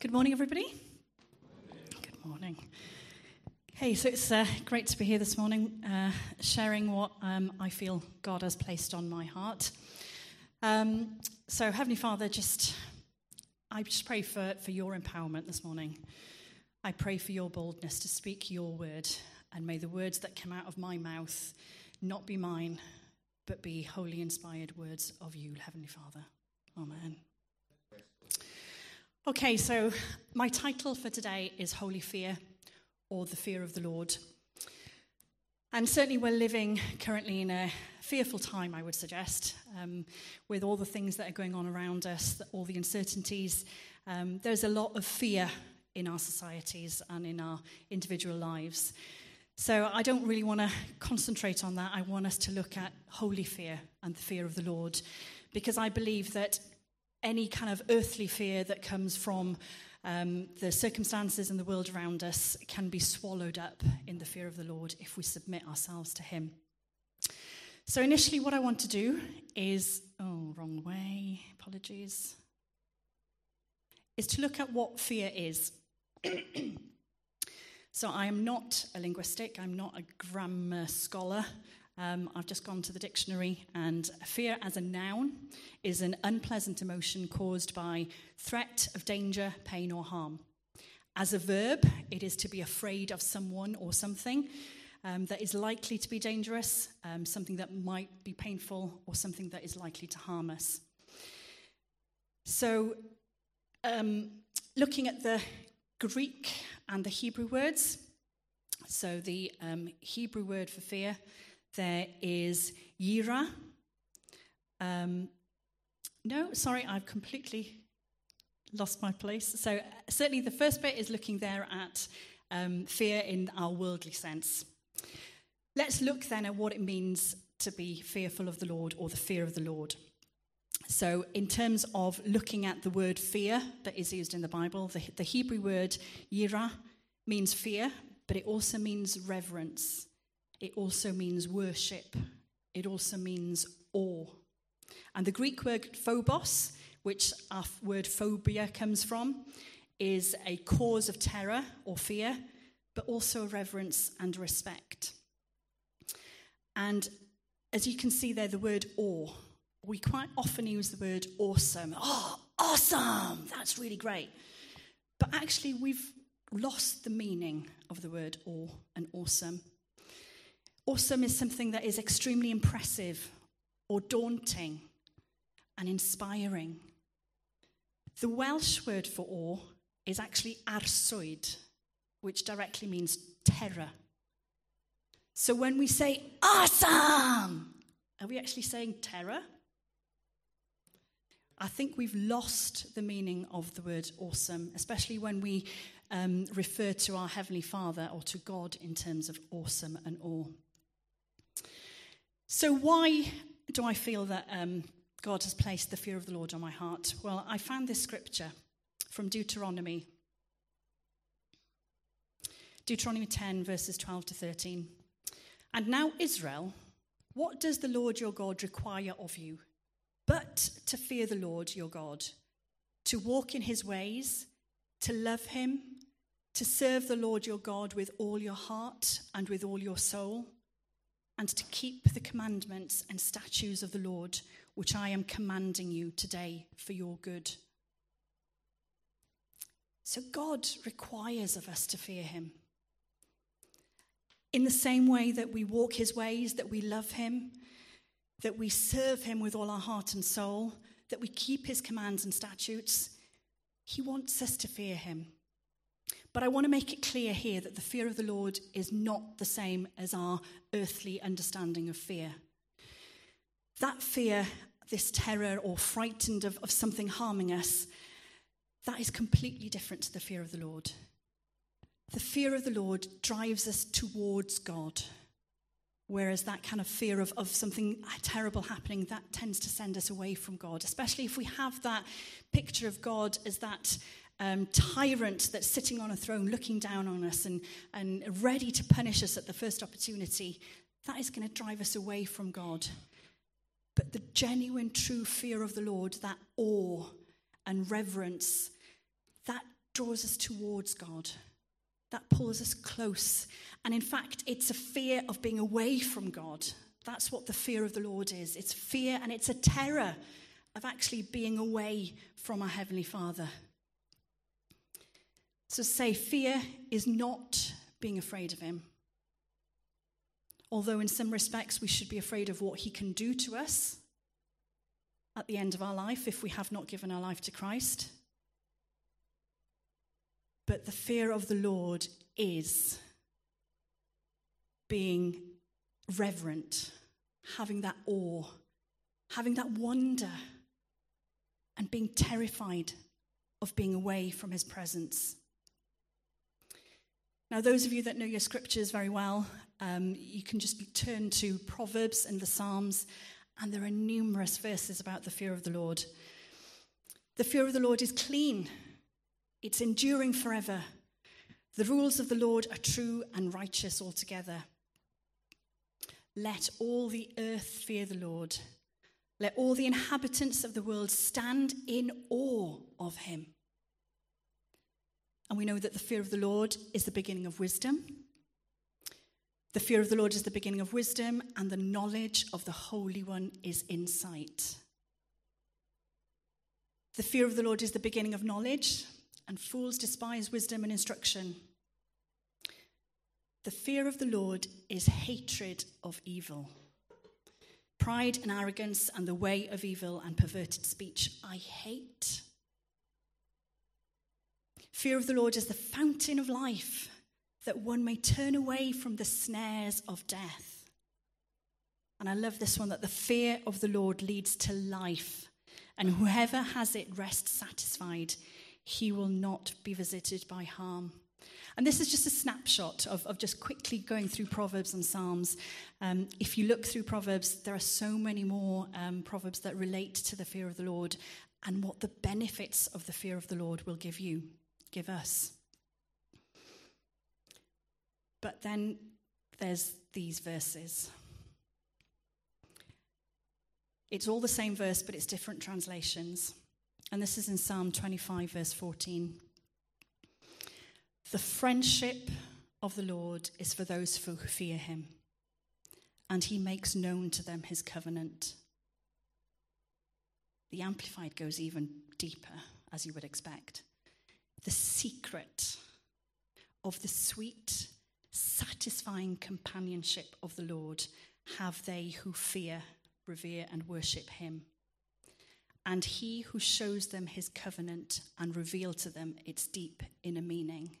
Good morning, everybody. Good morning. Hey, so it's uh, great to be here this morning, uh, sharing what um, I feel God has placed on my heart. Um, so, Heavenly Father, just I just pray for, for your empowerment this morning. I pray for your boldness to speak your word, and may the words that come out of my mouth not be mine, but be wholly inspired words of you, Heavenly Father. Amen. Okay, so my title for today is Holy Fear or the Fear of the Lord. And certainly, we're living currently in a fearful time, I would suggest, um, with all the things that are going on around us, all the uncertainties. Um, there's a lot of fear in our societies and in our individual lives. So, I don't really want to concentrate on that. I want us to look at holy fear and the fear of the Lord, because I believe that any kind of earthly fear that comes from um, the circumstances and the world around us can be swallowed up in the fear of the Lord if we submit ourselves to Him. So, initially, what I want to do is oh, wrong way, apologies, is to look at what fear is. so, I am not a linguistic, I'm not a grammar scholar. Um, I've just gone to the dictionary, and fear as a noun is an unpleasant emotion caused by threat of danger, pain, or harm. As a verb, it is to be afraid of someone or something um, that is likely to be dangerous, um, something that might be painful, or something that is likely to harm us. So, um, looking at the Greek and the Hebrew words, so the um, Hebrew word for fear there is Yira. Um, no, sorry, I've completely lost my place. So, uh, certainly, the first bit is looking there at um, fear in our worldly sense. Let's look then at what it means to be fearful of the Lord or the fear of the Lord. So, in terms of looking at the word fear that is used in the Bible, the, the Hebrew word yira means fear, but it also means reverence. It also means worship. It also means awe. And the Greek word phobos, which our word phobia comes from, is a cause of terror or fear, but also reverence and respect. And as you can see there, the word awe, we quite often use the word awesome. Oh, awesome! That's really great. But actually, we've lost the meaning of the word awe and awesome. Awesome is something that is extremely impressive or daunting and inspiring. The Welsh word for awe is actually arswyd, which directly means terror. So when we say awesome, are we actually saying terror? I think we've lost the meaning of the word awesome, especially when we um, refer to our Heavenly Father or to God in terms of awesome and awe. So, why do I feel that um, God has placed the fear of the Lord on my heart? Well, I found this scripture from Deuteronomy. Deuteronomy 10, verses 12 to 13. And now, Israel, what does the Lord your God require of you? But to fear the Lord your God, to walk in his ways, to love him, to serve the Lord your God with all your heart and with all your soul and to keep the commandments and statutes of the Lord, which I am commanding you today for your good. So, God requires of us to fear him. In the same way that we walk his ways, that we love him, that we serve him with all our heart and soul, that we keep his commands and statutes, he wants us to fear him. But I want to make it clear here that the fear of the Lord is not the same as our earthly understanding of fear. That fear, this terror or frightened of, of something harming us, that is completely different to the fear of the Lord. The fear of the Lord drives us towards God, whereas that kind of fear of, of something terrible happening, that tends to send us away from God, especially if we have that picture of God as that um, tyrant that's sitting on a throne looking down on us and, and ready to punish us at the first opportunity, that is going to drive us away from God. But the genuine, true fear of the Lord, that awe and reverence, that draws us towards God. That pulls us close. And in fact, it's a fear of being away from God. That's what the fear of the Lord is. It's fear and it's a terror of actually being away from our Heavenly Father. So, say, fear is not being afraid of Him. Although, in some respects, we should be afraid of what He can do to us at the end of our life if we have not given our life to Christ. But the fear of the Lord is being reverent, having that awe, having that wonder, and being terrified of being away from his presence. Now, those of you that know your scriptures very well, um, you can just turn to Proverbs and the Psalms, and there are numerous verses about the fear of the Lord. The fear of the Lord is clean, it's enduring forever. The rules of the Lord are true and righteous altogether. Let all the earth fear the Lord. Let all the inhabitants of the world stand in awe of him. And we know that the fear of the Lord is the beginning of wisdom. The fear of the Lord is the beginning of wisdom, and the knowledge of the Holy One is insight. The fear of the Lord is the beginning of knowledge, and fools despise wisdom and instruction. The fear of the Lord is hatred of evil. Pride and arrogance and the way of evil and perverted speech I hate. Fear of the Lord is the fountain of life, that one may turn away from the snares of death. And I love this one that the fear of the Lord leads to life, and whoever has it rests satisfied. He will not be visited by harm. And this is just a snapshot of, of just quickly going through Proverbs and Psalms. Um, if you look through Proverbs, there are so many more um, Proverbs that relate to the fear of the Lord and what the benefits of the fear of the Lord will give you, give us. But then there's these verses. It's all the same verse, but it's different translations. And this is in Psalm 25, verse 14. The friendship of the Lord is for those who fear him, and he makes known to them his covenant. The Amplified goes even deeper, as you would expect. The secret of the sweet, satisfying companionship of the Lord have they who fear, revere, and worship him. And he who shows them his covenant and reveal to them its deep inner meaning.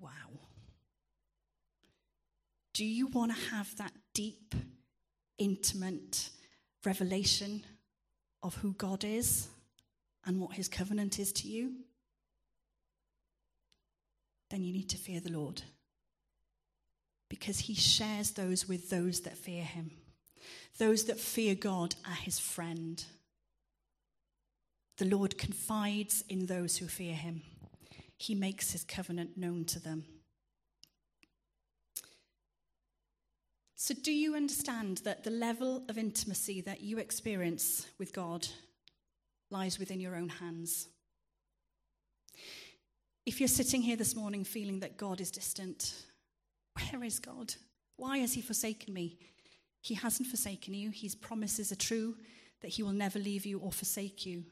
Wow. Do you want to have that deep, intimate revelation of who God is and what his covenant is to you? Then you need to fear the Lord because he shares those with those that fear him. Those that fear God are his friend. The Lord confides in those who fear him he makes his covenant known to them. So, do you understand that the level of intimacy that you experience with God lies within your own hands? If you're sitting here this morning feeling that God is distant, where is God? Why has He forsaken me? He hasn't forsaken you. His promises are true that He will never leave you or forsake you.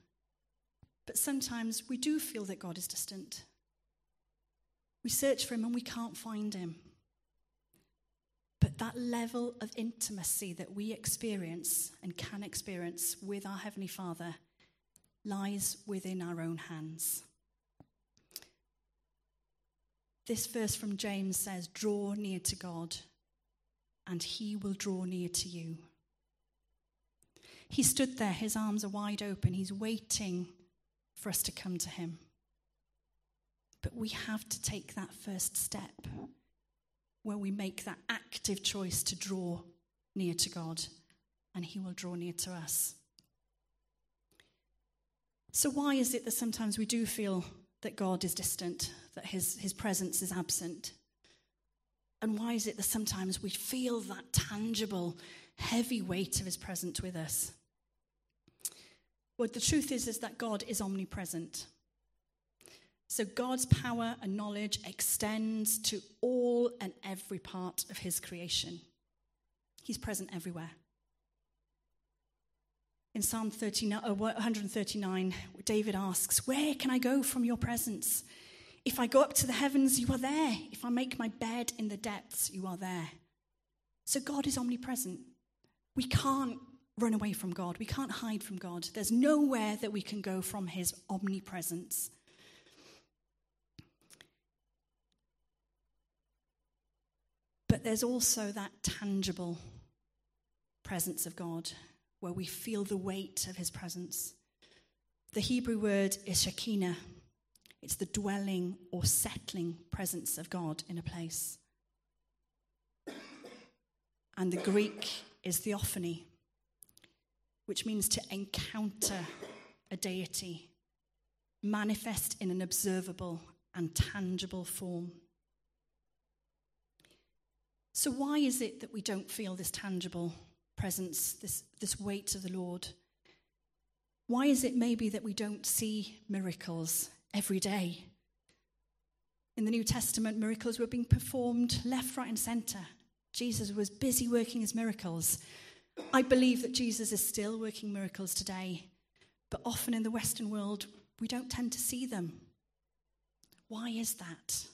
But sometimes we do feel that God is distant. We search for him and we can't find him. But that level of intimacy that we experience and can experience with our Heavenly Father lies within our own hands. This verse from James says, Draw near to God, and he will draw near to you. He stood there, his arms are wide open. He's waiting for us to come to him. But we have to take that first step where we make that active choice to draw near to God, and He will draw near to us. So, why is it that sometimes we do feel that God is distant, that His, his presence is absent? And why is it that sometimes we feel that tangible, heavy weight of His presence with us? Well, the truth is, is that God is omnipresent. So God's power and knowledge extends to all and every part of his creation. He's present everywhere. In Psalm 39, uh, 139, David asks, Where can I go from your presence? If I go up to the heavens, you are there. If I make my bed in the depths, you are there. So God is omnipresent. We can't run away from God. We can't hide from God. There's nowhere that we can go from his omnipresence. But there's also that tangible presence of God where we feel the weight of his presence. The Hebrew word is Shekinah. It's the dwelling or settling presence of God in a place. And the Greek is theophany, which means to encounter a deity, manifest in an observable and tangible form. So, why is it that we don't feel this tangible presence, this, this weight of the Lord? Why is it maybe that we don't see miracles every day? In the New Testament, miracles were being performed left, right, and center. Jesus was busy working his miracles. I believe that Jesus is still working miracles today, but often in the Western world, we don't tend to see them. Why is that?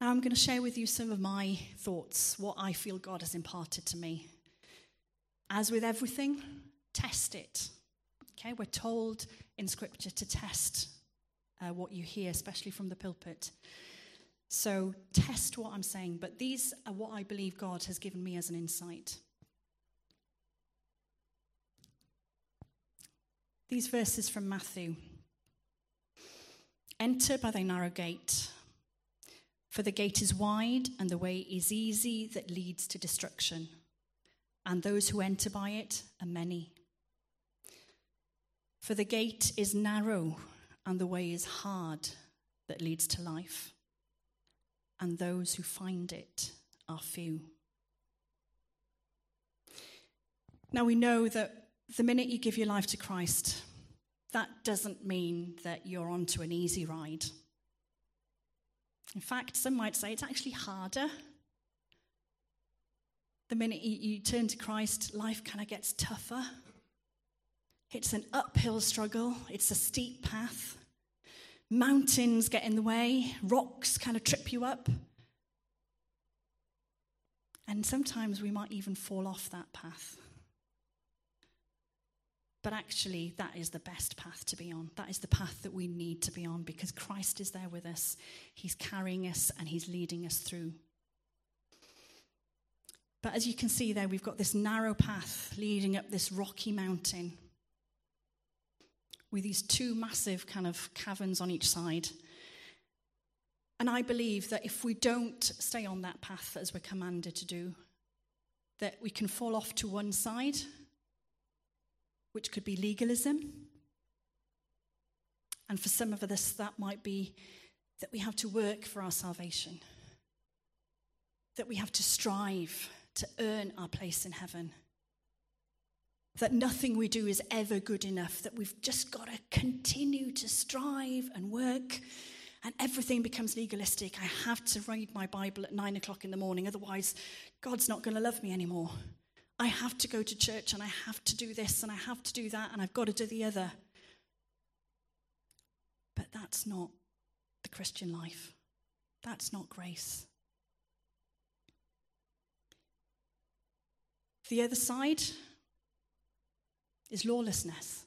Now, I'm going to share with you some of my thoughts, what I feel God has imparted to me. As with everything, test it. Okay, we're told in Scripture to test uh, what you hear, especially from the pulpit. So test what I'm saying, but these are what I believe God has given me as an insight. These verses from Matthew Enter by the narrow gate, for the gate is wide and the way is easy that leads to destruction, and those who enter by it are many. For the gate is narrow and the way is hard that leads to life and those who find it are few. Now we know that the minute you give your life to Christ, that doesn't mean that you're onto an easy ride. In fact, some might say it's actually harder. The minute you, turn to Christ, life kind of gets tougher. It's an uphill struggle, it's a steep path. Mountains get in the way, rocks kind of trip you up. And sometimes we might even fall off that path. But actually, that is the best path to be on. That is the path that we need to be on because Christ is there with us. He's carrying us and He's leading us through. But as you can see there, we've got this narrow path leading up this rocky mountain with these two massive kind of caverns on each side. And I believe that if we don't stay on that path as we're commanded to do, that we can fall off to one side, which could be legalism. And for some of us, that might be that we have to work for our salvation, that we have to strive to earn our place in heaven that nothing we do is ever good enough, that we've just got to continue to strive and work, and everything becomes legalistic. I have to read my Bible at nine o'clock in the morning, otherwise, God's not going to love me anymore. I have to go to church and I have to do this and I have to do that and I've got to do the other. But that's not the Christian life. That's not grace. The other side, is lawlessness.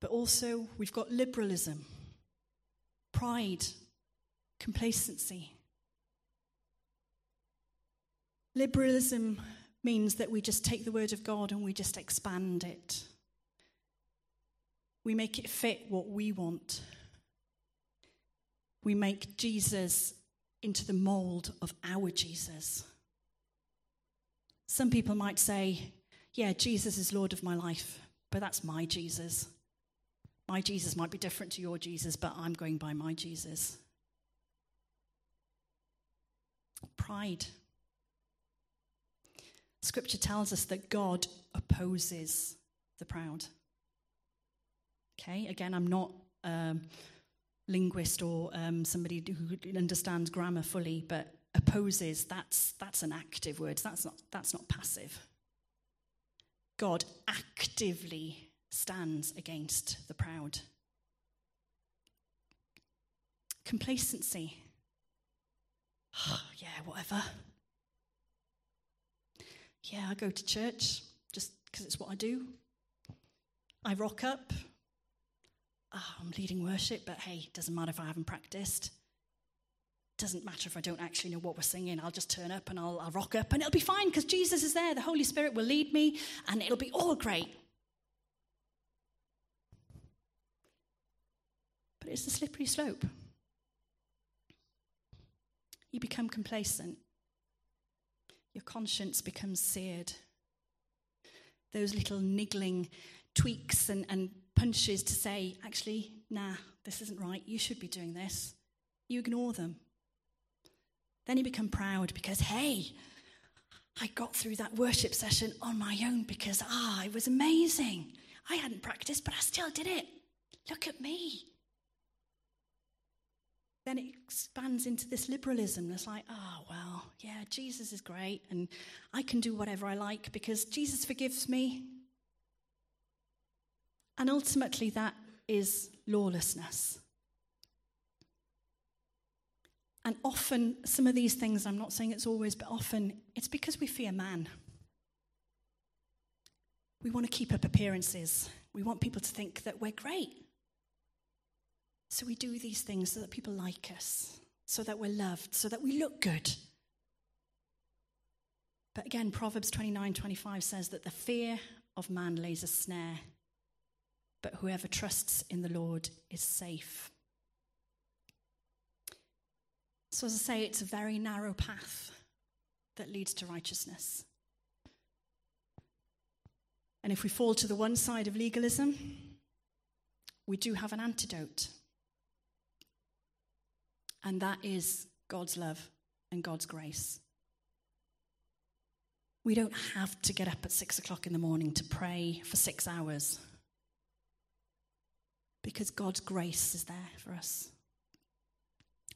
But also, we've got liberalism, pride, complacency. Liberalism means that we just take the word of God and we just expand it. We make it fit what we want. We make Jesus into the mold of our Jesus. Some people might say, yeah, Jesus is Lord of my life, but that's my Jesus. My Jesus might be different to your Jesus, but I'm going by my Jesus. Pride. Scripture tells us that God opposes the proud. Okay, again, I'm not a linguist or um, somebody who understands grammar fully, but opposes, that's, that's an active word. That's not, that's not passive. God actively stands against the proud. Complacency. Yeah, whatever. Yeah, I go to church just because it's what I do. I rock up. Oh, I'm leading worship, but hey, doesn't matter if I haven't practiced. Doesn't matter if I don't actually know what we're singing. I'll just turn up and I'll, I'll rock up and it'll be fine because Jesus is there. The Holy Spirit will lead me and it'll be all great. But it's a slippery slope. You become complacent, your conscience becomes seared. Those little niggling tweaks and, and punches to say, actually, nah, this isn't right. You should be doing this. You ignore them. Then you become proud because, hey, I got through that worship session on my own because, ah, it was amazing. I hadn't practiced, but I still did it. Look at me. Then it expands into this liberalism. It's like, oh, well, yeah, Jesus is great, and I can do whatever I like because Jesus forgives me. And ultimately, that is lawlessness. And often, some of these things, I'm not saying it's always, but often, it's because we fear man. We want to keep up appearances. We want people to think that we're great. So we do these things so that people like us, so that we're loved, so that we look good. But again, Proverbs 29 25 says that the fear of man lays a snare, but whoever trusts in the Lord is safe. So, as I say, it's a very narrow path that leads to righteousness. And if we fall to the one side of legalism, we do have an antidote. And that is God's love and God's grace. We don't have to get up at six o'clock in the morning to pray for six hours because God's grace is there for us.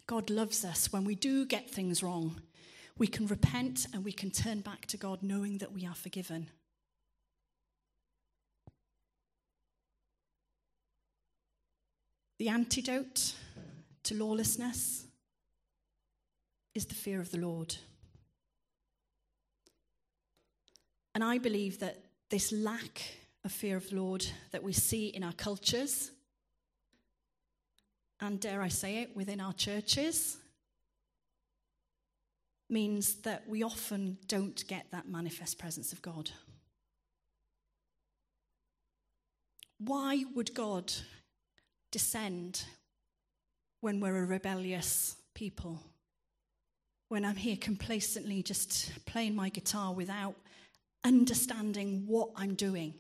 God loves us. When we do get things wrong, we can repent and we can turn back to God knowing that we are forgiven. The antidote to lawlessness is the fear of the Lord. And I believe that this lack of fear of the Lord that we see in our cultures and dare I say it, within our churches, means that we often don't get that manifest presence of God. Why would God descend when we're a rebellious people? When I'm here complacently just playing my guitar without understanding what I'm doing?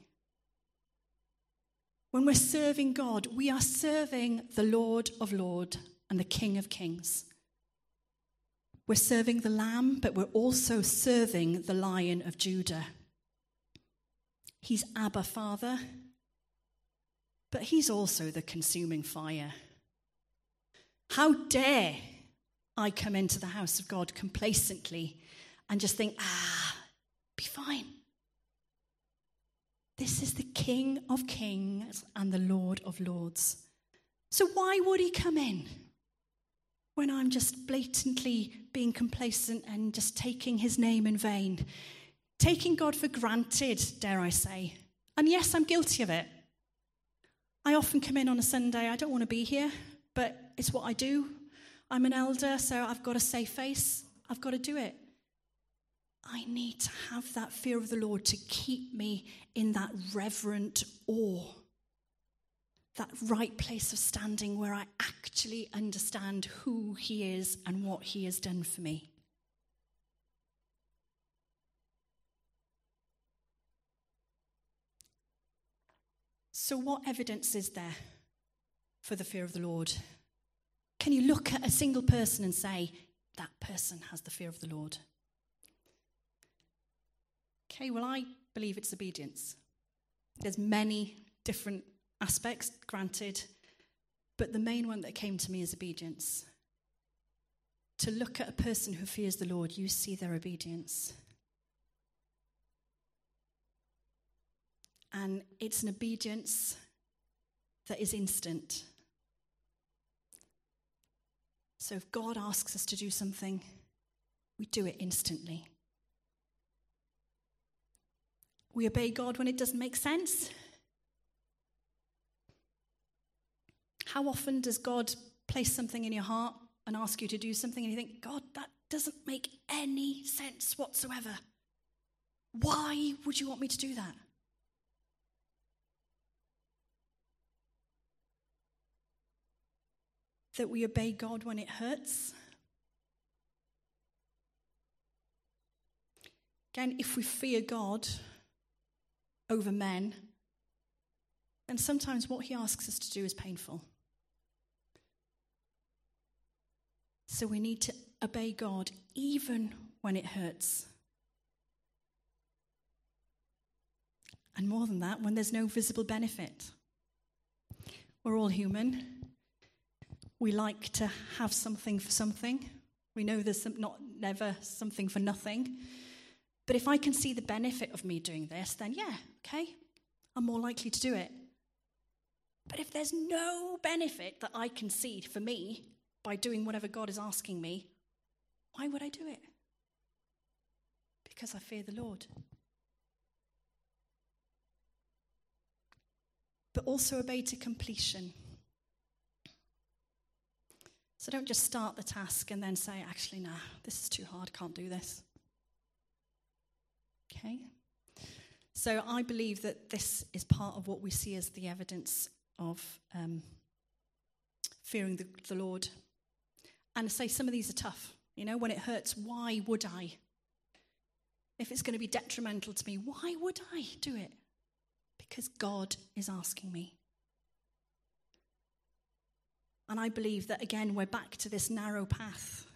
When we're serving God, we are serving the Lord of Lords and the King of Kings. We're serving the Lamb, but we're also serving the Lion of Judah. He's Abba Father, but he's also the consuming fire. How dare I come into the house of God complacently and just think, ah, be fine. This is the King of Kings and the Lord of Lords. So, why would he come in when I'm just blatantly being complacent and just taking his name in vain? Taking God for granted, dare I say. And yes, I'm guilty of it. I often come in on a Sunday, I don't want to be here, but it's what I do. I'm an elder, so I've got a safe face. I've got to do it. I need to have that fear of the Lord to keep me in that reverent awe, that right place of standing where I actually understand who He is and what He has done for me. So, what evidence is there for the fear of the Lord? Can you look at a single person and say, that person has the fear of the Lord? Okay, well, I believe it's obedience. There's many different aspects, granted, but the main one that came to me is obedience. To look at a person who fears the Lord, you see their obedience. And it's an obedience that is instant. So if God asks us to do something, we do it instantly. We obey God when it doesn't make sense. How often does God place something in your heart and ask you to do something and you think, God, that doesn't make any sense whatsoever? Why would you want me to do that? That we obey God when it hurts. Again, if we fear God over men, then sometimes what he asks us to do is painful. So we need to obey God even when it hurts. And more than that, when there's no visible benefit. We're all human. We like to have something for something. We know there's some, not never something for nothing. But if I can see the benefit of me doing this, then yeah, okay, I'm more likely to do it. But if there's no benefit that I can see for me by doing whatever God is asking me, why would I do it? Because I fear the Lord. But also obey to completion. So don't just start the task and then say, actually, nah, this is too hard, can't do this. Okay? So I believe that this is part of what we see as the evidence of um, fearing the, the Lord. And say some of these are tough. You know, when it hurts, why would I? If it's going to be detrimental to me, why would I do it? Because God is asking me. And I believe that, again, we're back to this narrow path.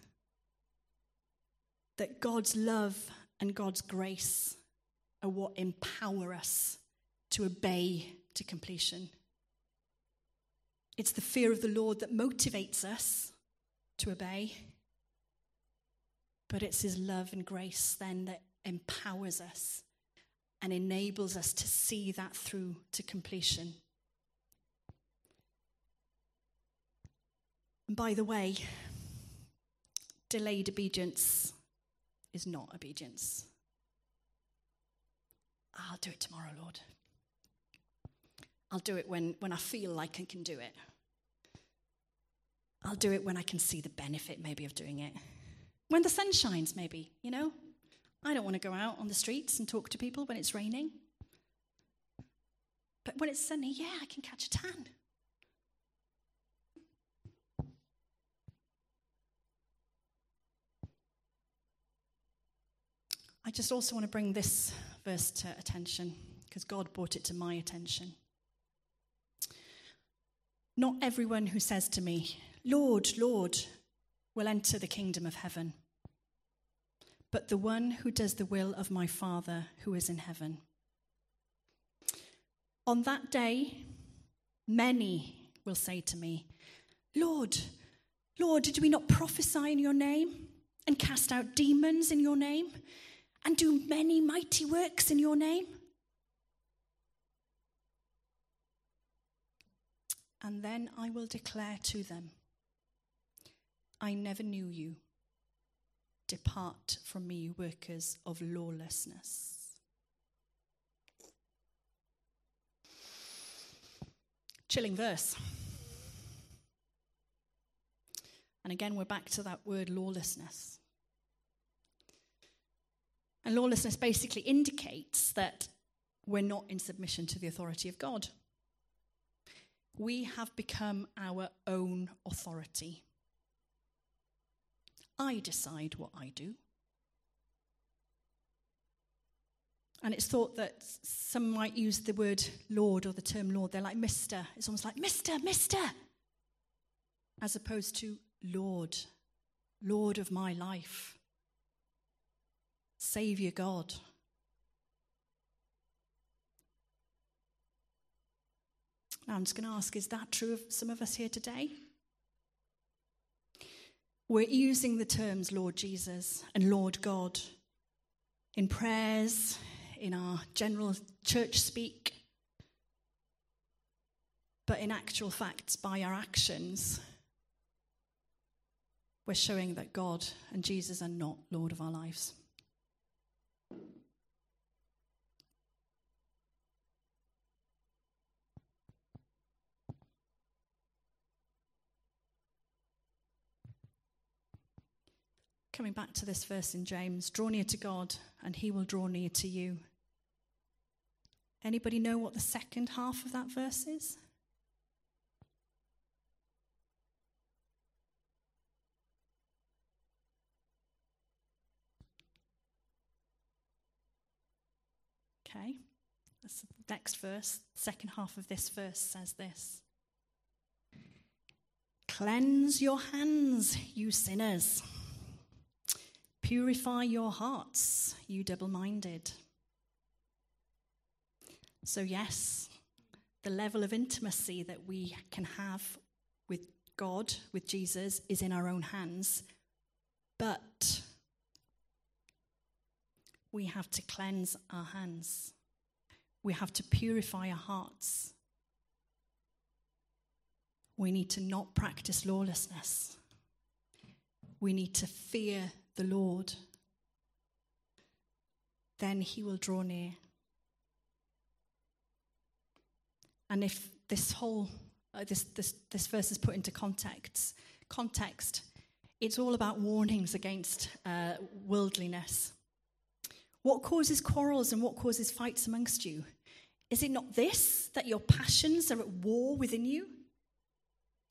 That God's love and God's grace are what empower us to obey to completion. It's the fear of the Lord that motivates us to obey, but it's His love and grace then that empowers us and enables us to see that through to completion. And by the way, delayed obedience is not obedience. I'll do it tomorrow, Lord. I'll do it when, when I feel like I can do it. I'll do it when I can see the benefit, maybe, of doing it. When the sun shines, maybe, you know? I don't want to go out on the streets and talk to people when it's raining. But when it's sunny, yeah, I can catch a tan. I just also want to bring this verse to attention because God brought it to my attention. Not everyone who says to me, Lord, Lord, will enter the kingdom of heaven, but the one who does the will of my Father who is in heaven. On that day, many will say to me, Lord, Lord, did we not prophesy in your name and cast out demons in your name? And do many mighty works in your name? And then I will declare to them, I never knew you. Depart from me, workers of lawlessness. Chilling verse. And again, we're back to that word lawlessness. And lawlessness basically indicates that we're not in submission to the authority of God. We have become our own authority. I decide what I do. And it's thought that some might use the word Lord or the term Lord. They're like Mr. It's almost like Mr., Mr., as opposed to Lord, Lord of my life. Savior God. Now, I'm just going to ask is that true of some of us here today? We're using the terms Lord Jesus and Lord God in prayers, in our general church speak. But in actual facts, by our actions, we're showing that God and Jesus are not Lord of our lives. Coming back to this verse in James, draw near to God and he will draw near to you. Anybody know what the second half of that verse is? Okay, that's the next verse. Second half of this verse says this Cleanse your hands, you sinners. Purify your hearts, you double minded. So, yes, the level of intimacy that we can have with God, with Jesus, is in our own hands. But we have to cleanse our hands, we have to purify our hearts. We need to not practice lawlessness. We need to fear the Lord. Then he will draw near. And if this whole uh, this, this, this verse is put into context, context, it's all about warnings against uh, worldliness. What causes quarrels and what causes fights amongst you? Is it not this, that your passions are at war within you?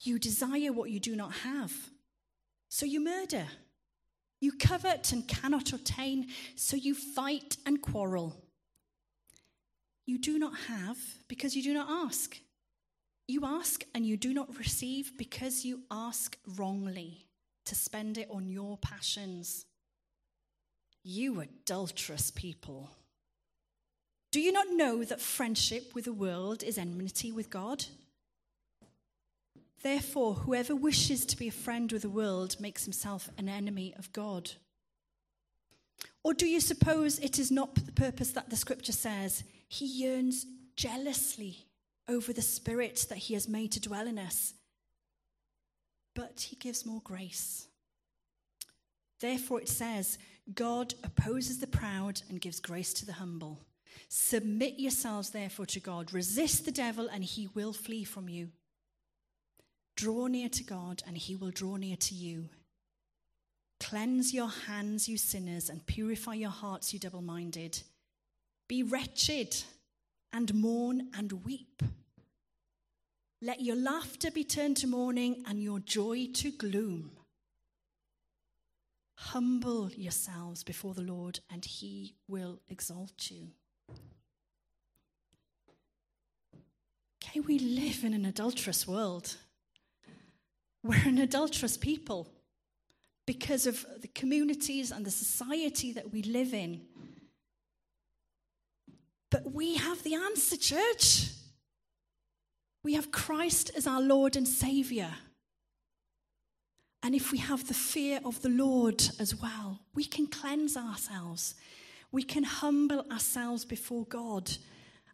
You desire what you do not have, so you murder. You covet and cannot obtain, so you fight and quarrel. You do not have because you do not ask. You ask and you do not receive because you ask wrongly to spend it on your passions. You adulterous people. Do you not know that friendship with the world is enmity with God? Therefore, whoever wishes to be a friend with the world makes himself an enemy of God. Or do you suppose it is not the purpose that the scripture says he yearns jealously over the spirit that he has made to dwell in us? But he gives more grace. Therefore, it says, God opposes the proud and gives grace to the humble. Submit yourselves, therefore, to God. Resist the devil, and he will flee from you. Draw near to God, and he will draw near to you. Cleanse your hands, you sinners, and purify your hearts, you double minded. Be wretched and mourn and weep. Let your laughter be turned to mourning and your joy to gloom. Humble yourselves before the Lord, and he will exalt you. Okay, we live in an adulterous world. We're an adulterous people because of the communities and the society that we live in. But we have the answer, church. We have Christ as our Lord and Savior. And if we have the fear of the Lord as well, we can cleanse ourselves. We can humble ourselves before God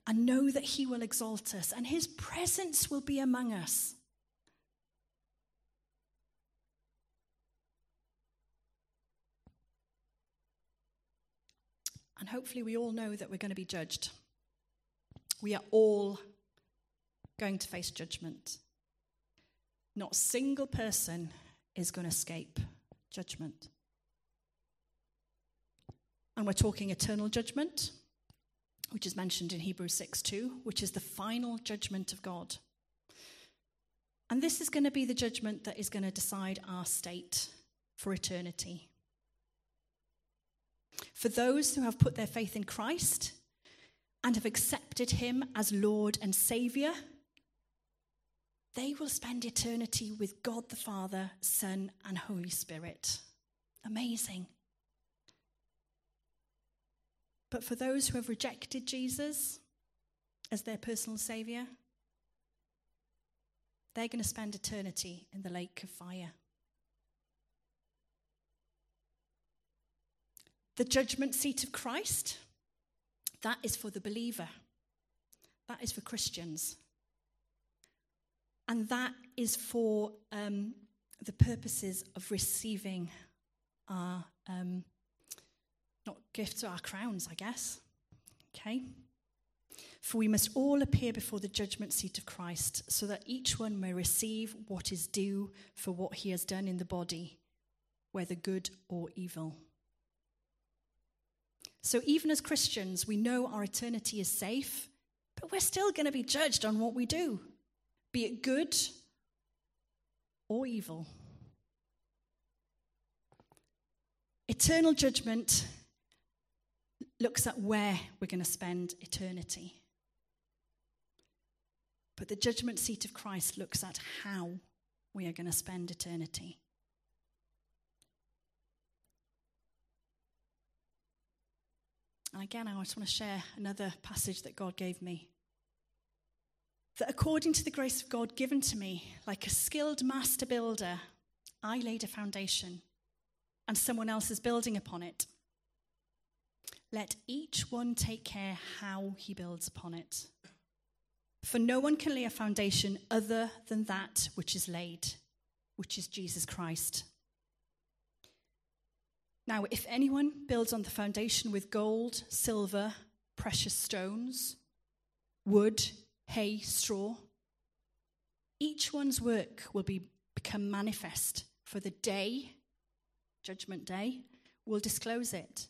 and know that He will exalt us and His presence will be among us. And hopefully, we all know that we're going to be judged. We are all going to face judgment. Not a single person is going to escape judgment. And we're talking eternal judgment, which is mentioned in Hebrews 6 2, which is the final judgment of God. And this is going to be the judgment that is going to decide our state for eternity. For those who have put their faith in Christ and have accepted him as Lord and Savior, they will spend eternity with God the Father, Son, and Holy Spirit. Amazing. But for those who have rejected Jesus as their personal Savior, they're going to spend eternity in the lake of fire. The judgment seat of Christ, that is for the believer. That is for Christians. And that is for um, the purposes of receiving our, um, not gifts, or our crowns, I guess. Okay? For we must all appear before the judgment seat of Christ, so that each one may receive what is due for what he has done in the body, whether good or evil. So, even as Christians, we know our eternity is safe, but we're still going to be judged on what we do, be it good or evil. Eternal judgment looks at where we're going to spend eternity. But the judgment seat of Christ looks at how we are going to spend eternity. And again, I just want to share another passage that God gave me. That according to the grace of God given to me, like a skilled master builder, I laid a foundation and someone else is building upon it. Let each one take care how he builds upon it. For no one can lay a foundation other than that which is laid, which is Jesus Christ. Now, if anyone builds on the foundation with gold, silver, precious stones, wood, hay, straw, each one's work will be, become manifest, for the day, Judgment Day, will disclose it,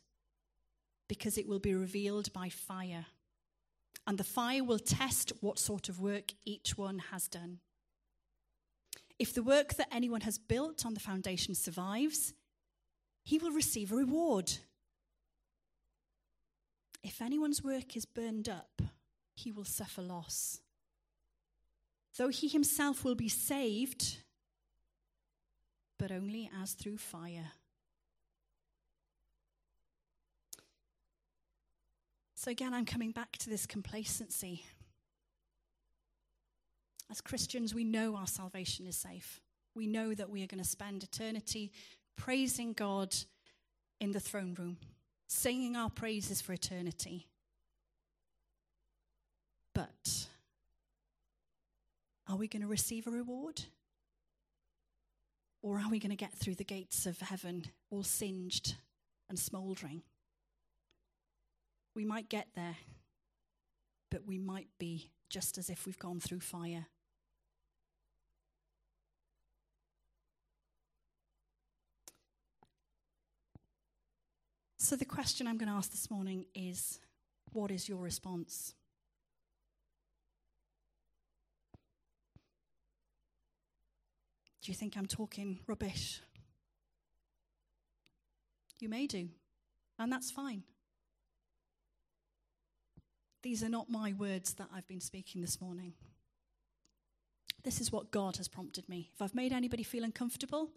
because it will be revealed by fire and the fire will test what sort of work each one has done. If the work that anyone has built on the foundation survives, he will receive a reward. If anyone's work is burned up, he will suffer loss. Though he himself will be saved, but only as through fire. So again, I'm coming back to this complacency. As Christians, we know our salvation is safe. We know that we are going to spend eternity praising God in the throne room, singing our praises for eternity. But are we going to receive a reward? Or are we going to get through the gates of heaven all singed and smouldering? We might get there, but we might be just as if we've gone through fire. So, the question I'm going to ask this morning is what is your response? Do you think I'm talking rubbish? You may do, and that's fine. These are not my words that I've been speaking this morning. This is what God has prompted me. If I've made anybody feel uncomfortable,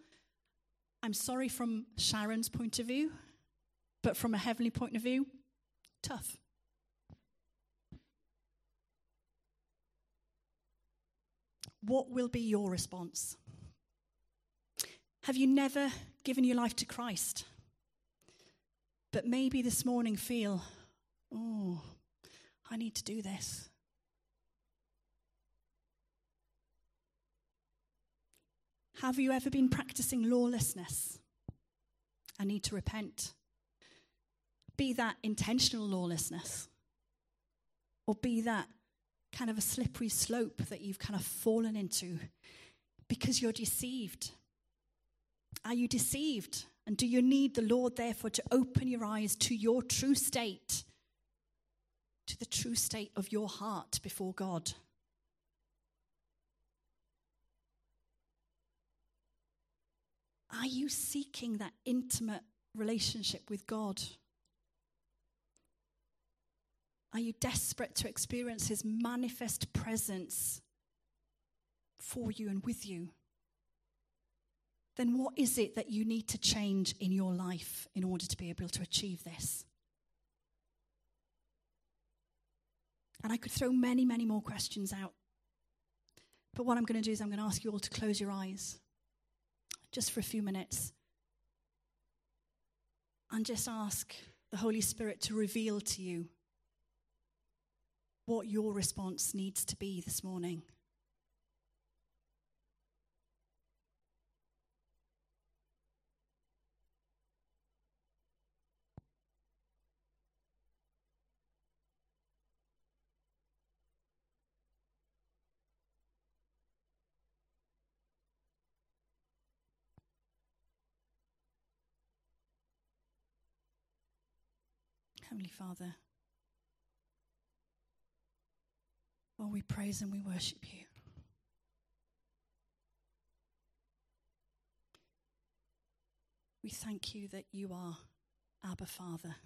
I'm sorry from Sharon's point of view, but from a heavenly point of view, tough. What will be your response? Have you never given your life to Christ? But maybe this morning feel, oh, I need to do this. Have you ever been practicing lawlessness? I need to repent. Be that intentional lawlessness, or be that kind of a slippery slope that you've kind of fallen into because you're deceived. Are you deceived? And do you need the Lord, therefore, to open your eyes to your true state to the true state of your heart before God. Are you seeking that intimate relationship with God? Are you desperate to experience His manifest presence for you and with you? Then, what is it that you need to change in your life in order to be able to achieve this? And I could throw many, many more questions out. But what I'm going to do is I'm going to ask you all to close your eyes just for a few minutes and just ask the Holy Spirit to reveal to you what your response needs to be this morning. Heavenly Father, well, we praise and we worship you. We thank you that you are Abba Father,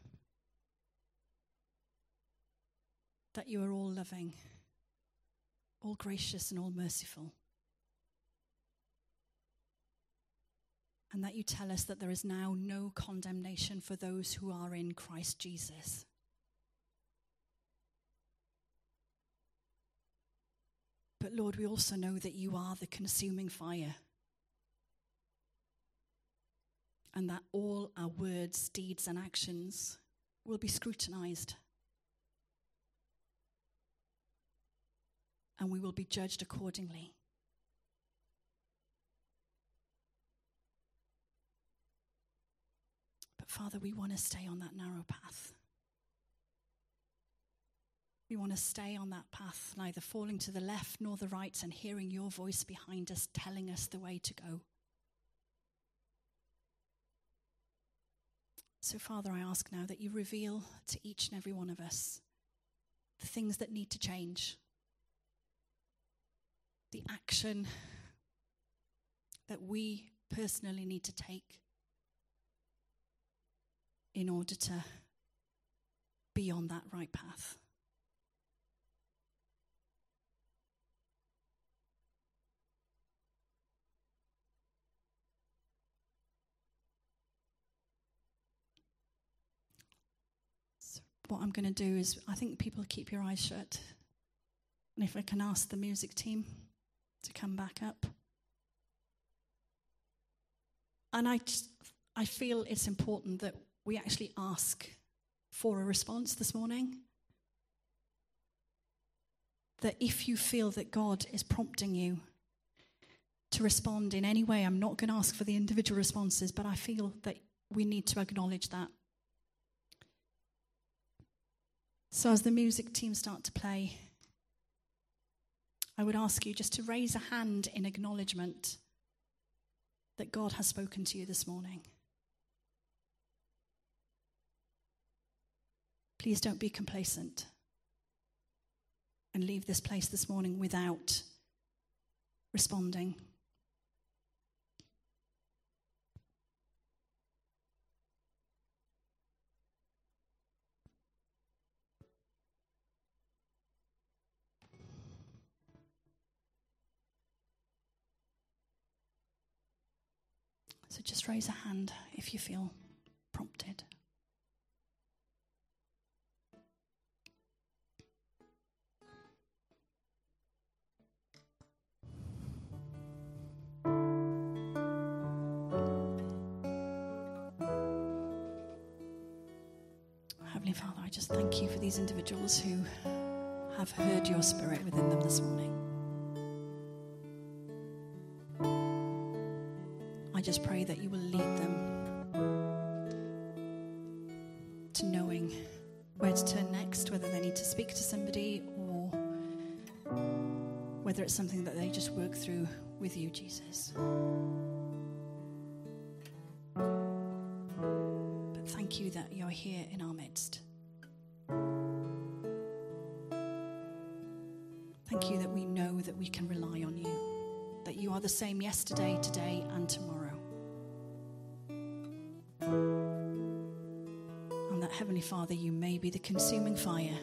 that you are all loving, all gracious, and all merciful. and that you tell us that there is now no condemnation for those who are in Christ Jesus. But Lord, we also know that you are the consuming fire. And that all our words, deeds, and actions will be scrutinized. And we will be judged accordingly. But Father, we want to stay on that narrow path. We want to stay on that path, neither falling to the left nor the right, and hearing your voice behind us telling us the way to go. So, Father, I ask now that you reveal to each and every one of us the things that need to change, the action that we personally need to take in order to be on that right path. What I'm going to do is, I think people keep your eyes shut. And if I can ask the music team to come back up. And I I feel it's important that we actually ask for a response this morning. That if you feel that God is prompting you to respond in any way, I'm not going to ask for the individual responses, but I feel that we need to acknowledge that. So, as the music team start to play, I would ask you just to raise a hand in acknowledgement that God has spoken to you this morning. Please don't be complacent and leave this place this morning without responding. So just raise a hand if you feel prompted. Heavenly Father, I just thank you for these individuals who have heard your spirit within them this morning. Pray that you will lead them to knowing where to turn next, whether they need to speak to somebody or whether it's something that they just work through with you, Jesus. But thank you that you're here in our midst. Thank you that we know that we can rely on you, that you are the same yesterday, today, and tomorrow. Heavenly Father, you may be the consuming fire,